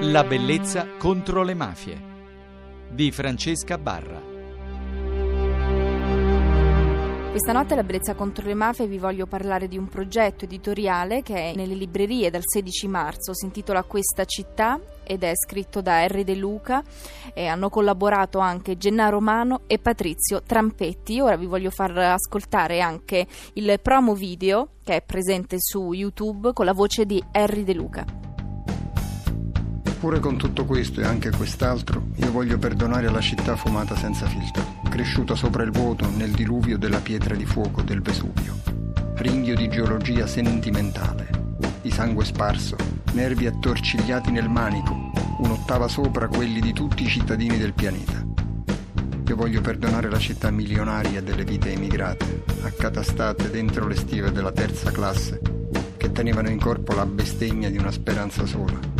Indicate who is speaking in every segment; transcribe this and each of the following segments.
Speaker 1: La bellezza contro le mafie di Francesca Barra.
Speaker 2: Questa notte alla Bellezza contro le mafie vi voglio parlare di un progetto editoriale che è nelle librerie dal 16 marzo, si intitola Questa città ed è scritto da Henry De Luca e hanno collaborato anche Gennaro Romano e Patrizio Trampetti. Ora vi voglio far ascoltare anche il promo video che è presente su YouTube con la voce di Henry De Luca.
Speaker 3: Eppure con tutto questo e anche quest'altro, io voglio perdonare la città fumata senza filtro, cresciuta sopra il vuoto nel diluvio della pietra di fuoco del Vesuvio. Ringhio di geologia sentimentale, di sangue sparso, nervi attorcigliati nel manico, un'ottava sopra quelli di tutti i cittadini del pianeta. Io voglio perdonare la città milionaria delle vite emigrate, accatastate dentro le stive della terza classe, che tenevano in corpo la bestegna di una speranza sola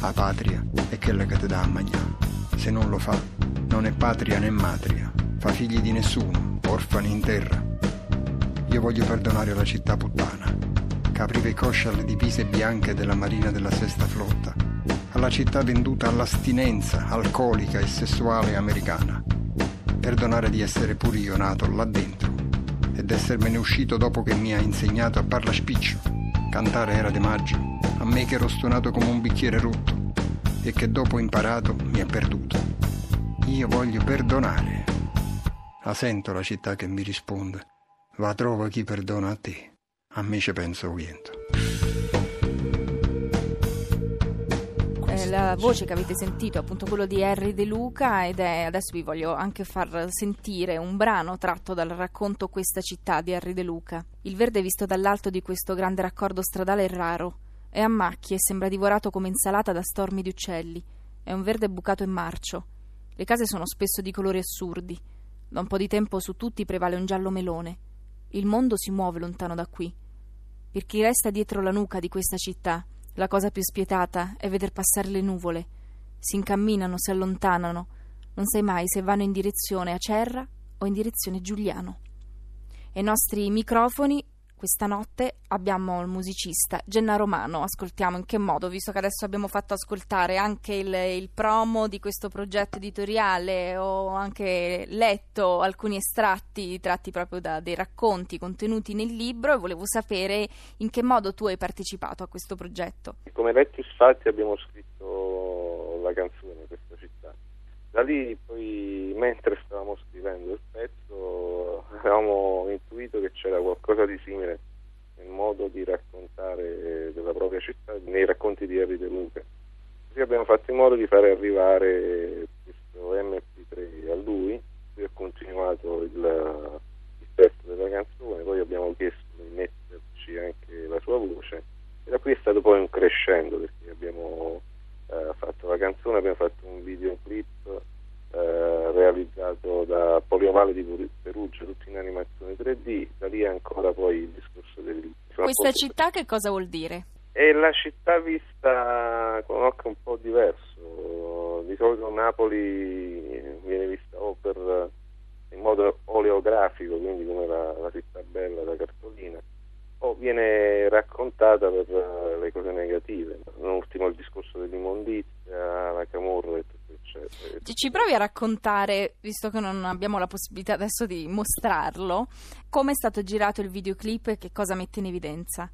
Speaker 3: a patria è quella che ti dà a mangiare. Se non lo fa, non è patria né matria, fa figli di nessuno, orfani in terra. Io voglio perdonare la città puttana, che apriva i cosci alle divise bianche della marina della sesta flotta, alla città venduta all'astinenza alcolica e sessuale americana. Perdonare di essere pure io nato là dentro ed essermene uscito dopo che mi ha insegnato a parla spiccio. Cantare era di maggio me che ero stonato come un bicchiere rotto e che dopo imparato mi ha perduto. Io voglio perdonare. La sento la città che mi risponde. Va trova chi perdona a te. A me ci penso niente.
Speaker 2: la voce che avete sentito è appunto quello di Harry De Luca ed è adesso vi voglio anche far sentire un brano tratto dal racconto Questa città di Harry De Luca. Il verde visto dall'alto di questo grande raccordo stradale è raro. È a macchie e sembra divorato come insalata da stormi di uccelli. È un verde bucato e marcio. Le case sono spesso di colori assurdi. Da un po' di tempo su tutti prevale un giallo melone. Il mondo si muove lontano da qui. Per chi resta dietro la nuca di questa città, la cosa più spietata è veder passare le nuvole. Si incamminano, si allontanano. Non sai mai se vanno in direzione Acerra o in direzione Giuliano. E i nostri microfoni questa notte abbiamo il musicista Gennaro Romano. Ascoltiamo in che modo, visto che adesso abbiamo fatto ascoltare anche il, il, promo di questo progetto editoriale, ho anche letto alcuni estratti tratti proprio da dei racconti contenuti nel libro e volevo sapere in che modo tu hai partecipato a questo progetto.
Speaker 4: Come Vecchi Sfatti abbiamo scritto la canzone. Da lì poi, mentre stavamo scrivendo il pezzo, avevamo intuito che c'era qualcosa di simile nel modo di raccontare della propria città nei racconti di Harry De Luca. Così abbiamo fatto in modo di fare arrivare questo MP3 a lui, lui ha continuato il, il testo della canzone, poi abbiamo chiesto di metterci anche la sua voce e da qui è stato poi un crescendo perché abbiamo eh, fatto la canzone, abbiamo fatto un videoclip eh, realizzato da Poliovale di Perugia, tutto in animazione 3D, da lì ancora poi il discorso del
Speaker 2: Questa città che cosa vuol dire?
Speaker 4: È la città vista con un occhio un po' diverso, di solito Napoli viene vista o per, in modo oleografico, quindi come la, la città bella da cartolina, o viene raccontata per le cose negative, non ultimo il discorso dell'immondizia, la camorra e tutto eccetera.
Speaker 2: Ci provi a raccontare, visto che non abbiamo la possibilità adesso di mostrarlo, come è stato girato il videoclip e che cosa mette in evidenza?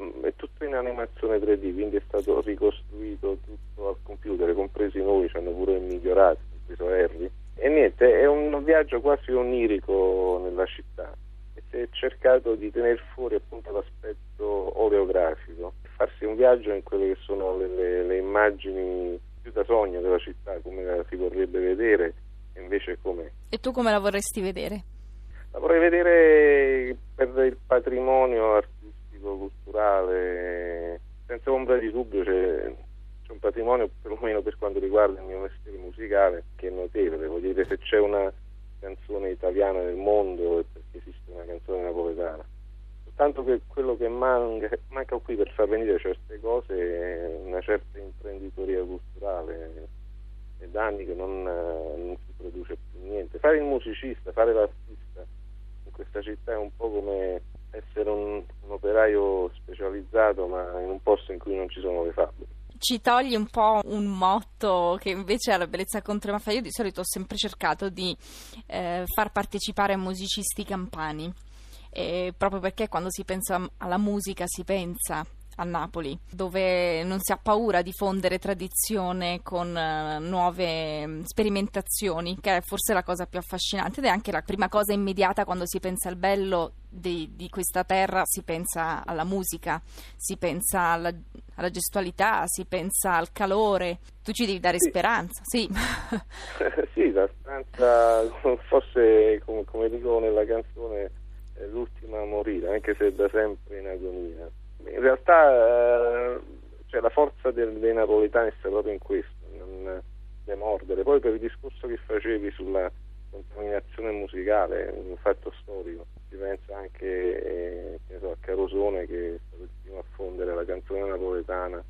Speaker 4: Mm, è tutto in animazione 3D, quindi è stato ricostruito tutto al computer, compresi noi, ci hanno pure migliorato, compreso Harry. E niente, è un viaggio quasi onirico nella città è cercato di tenere fuori appunto l'aspetto oleografico, farsi un viaggio in quelle che sono le, le, le immagini più da sogno della città, come la si vorrebbe vedere, e invece com'è.
Speaker 2: E tu come la vorresti vedere?
Speaker 4: La vorrei vedere per il patrimonio artistico, culturale, senza ombra di dubbio c'è, c'è un patrimonio, perlomeno per quanto riguarda il mio mestiere musicale, che è notevole. Voglio dire, se c'è una canzone italiana nel mondo è perché esiste una canzone napoletana. Soltanto che quello che manca, manca qui per far venire certe cose è una certa imprenditoria culturale. È da anni che non, non si produce più niente. Fare il musicista, fare l'artista in questa città è un po' come essere un, un operaio specializzato ma in un posto in cui non ci sono le fabbriche.
Speaker 2: Ci togli un po' un motto che invece è la bellezza contro la mafia. Io di solito ho sempre cercato di eh, far partecipare musicisti campani, eh, proprio perché quando si pensa alla musica si pensa a Napoli, dove non si ha paura di fondere tradizione con uh, nuove mm, sperimentazioni, che è forse la cosa più affascinante ed è anche la prima cosa immediata quando si pensa al bello di, di questa terra, si pensa alla musica, si pensa alla, alla, gestualità, si pensa al calore. Tu ci devi dare
Speaker 4: sì.
Speaker 2: speranza, sì.
Speaker 4: sì, la speranza forse, come, come dico nella canzone, è l'ultima a morire, anche se da sempre in agonia in realtà eh, cioè, la forza del, dei napoletani sta proprio in questo, non demordere. Poi per il discorso che facevi sulla contaminazione musicale, un fatto storico, si pensa anche eh, so, a Carosone che è stato il primo a fondere la canzone napoletana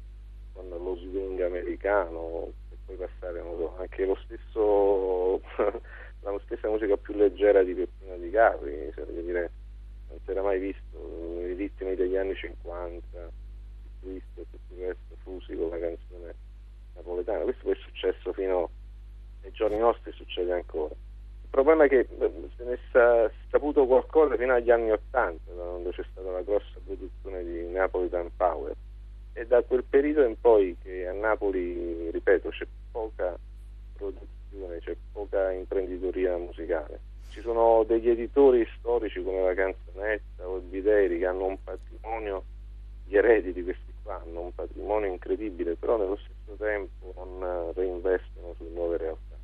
Speaker 4: con lo swing americano, e poi passare so, anche lo stesso la stessa musica più leggera di Peppino Di Capri, cioè, non si era mai visto, ritmi degli anni 50, il twist e tutto il resto fusi con la canzone napoletana. Questo poi è successo fino ai giorni nostri, succede ancora. Il problema è che eh, se ne è saputo qualcosa fino agli anni 80, quando c'è stata la grossa produzione di Napolitan Power. E da quel periodo in poi che a Napoli, ripeto, c'è poca produzione, c'è poca imprenditoria musicale ci sono degli editori storici come la Canzonetta Videri che hanno un patrimonio, gli eredi di questi qua hanno un patrimonio incredibile, però nello stesso tempo non reinvestono su nuove realtà.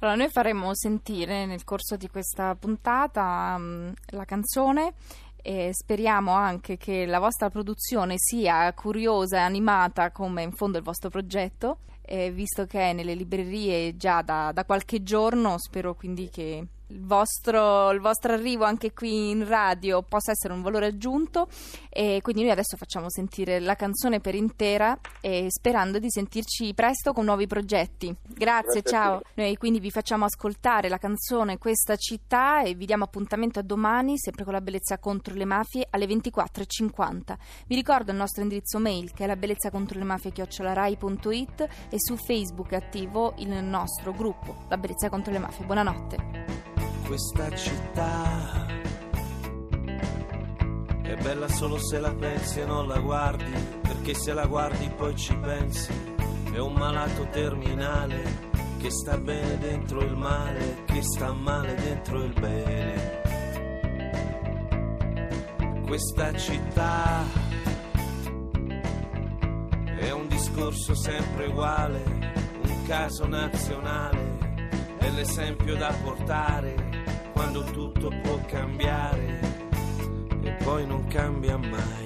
Speaker 2: Allora, noi faremo sentire nel corso di questa puntata um, la canzone e speriamo anche che la vostra produzione sia curiosa e animata come in fondo il vostro progetto, eh, visto che è nelle librerie già da, da qualche giorno, spero quindi che il vostro, il vostro, arrivo anche qui in radio possa essere un valore aggiunto e quindi noi adesso facciamo sentire la canzone per intera e sperando di sentirci presto con nuovi progetti. Grazie, Grazie ciao. Noi quindi vi facciamo ascoltare la canzone Questa città e vi diamo appuntamento a domani sempre con la bellezza contro le mafie alle 24.50. Vi ricordo il nostro indirizzo mail che è la bellezza contro le mafie chiocciolarai.it e su Facebook è attivo il nostro gruppo La bellezza contro le mafie. Buonanotte
Speaker 5: questa città. È bella solo se la pensi e non la guardi, perché se la guardi poi ci pensi. È un malato terminale che sta bene dentro il male, che sta male dentro il bene. Questa città è un discorso sempre uguale, un caso nazionale, è l'esempio da portare quando tutto può cambiare e poi non cambia mai.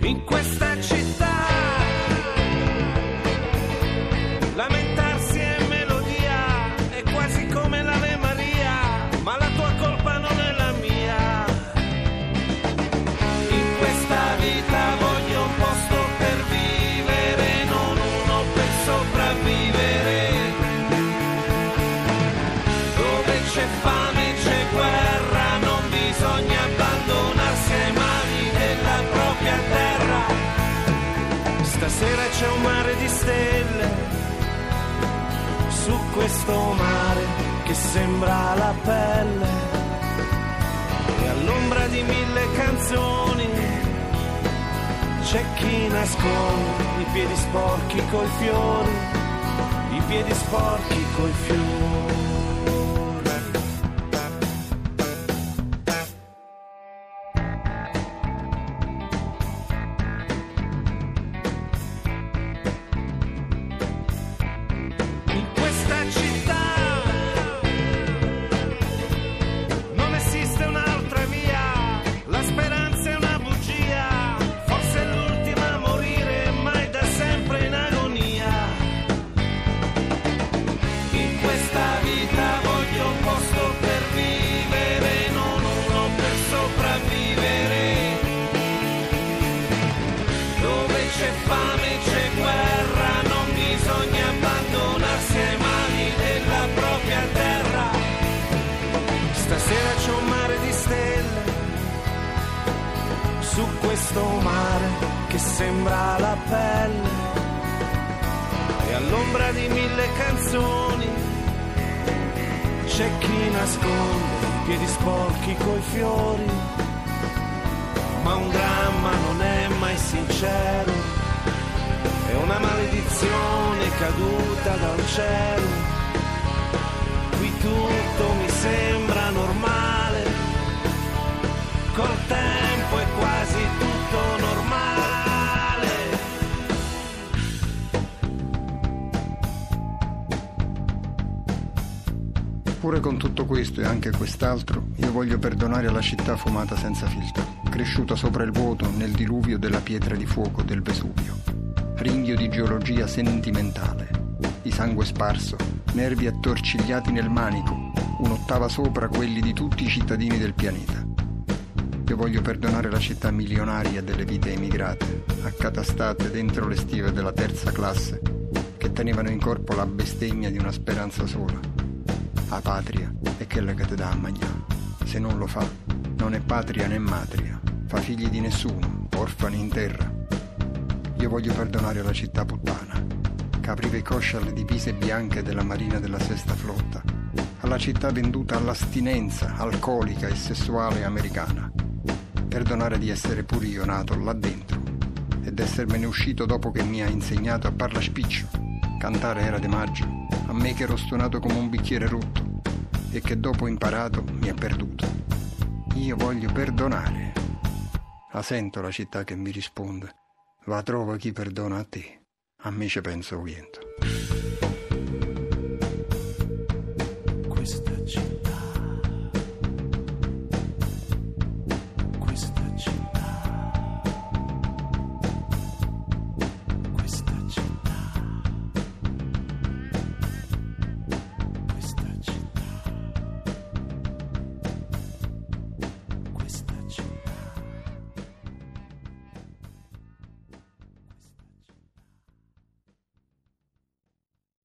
Speaker 5: In questa città Stasera c'è un mare di stelle, su questo mare che sembra la pelle. E all'ombra di mille canzoni c'è chi nasconde i piedi sporchi coi fiori, i piedi sporchi coi fiori. Questo mare che sembra la pelle. E all'ombra di mille canzoni c'è chi nasconde i piedi sporchi coi fiori, ma un dramma non è mai sincero, è una maledizione caduta dal cielo. Qui tutto mi sembra normale,
Speaker 3: Pure con tutto questo e anche quest'altro, io voglio perdonare la città fumata senza filtro, cresciuta sopra il vuoto nel diluvio della pietra di fuoco del Vesuvio. Ringhio di geologia sentimentale, di sangue sparso, nervi attorcigliati nel manico, un'ottava sopra quelli di tutti i cittadini del pianeta. Io voglio perdonare la città milionaria delle vite emigrate, accatastate dentro le stive della terza classe, che tenevano in corpo la bestemmia di una speranza sola. La patria è quella che ti dà a mangiare. Se non lo fa, non è patria né matria, fa figli di nessuno, orfani in terra. Io voglio perdonare la città puttana, che apriva i cosci alle divise bianche della marina della sesta flotta, alla città venduta all'astinenza alcolica e sessuale americana. Perdonare di essere pure io nato là dentro ed essermene uscito dopo che mi ha insegnato a parla spiccio. Cantare era di maggio, a me che ero stonato come un bicchiere rotto e che dopo imparato mi ha perduto. Io voglio perdonare. La sento la città che mi risponde. Va trova chi perdona a te. A me ci penso vento.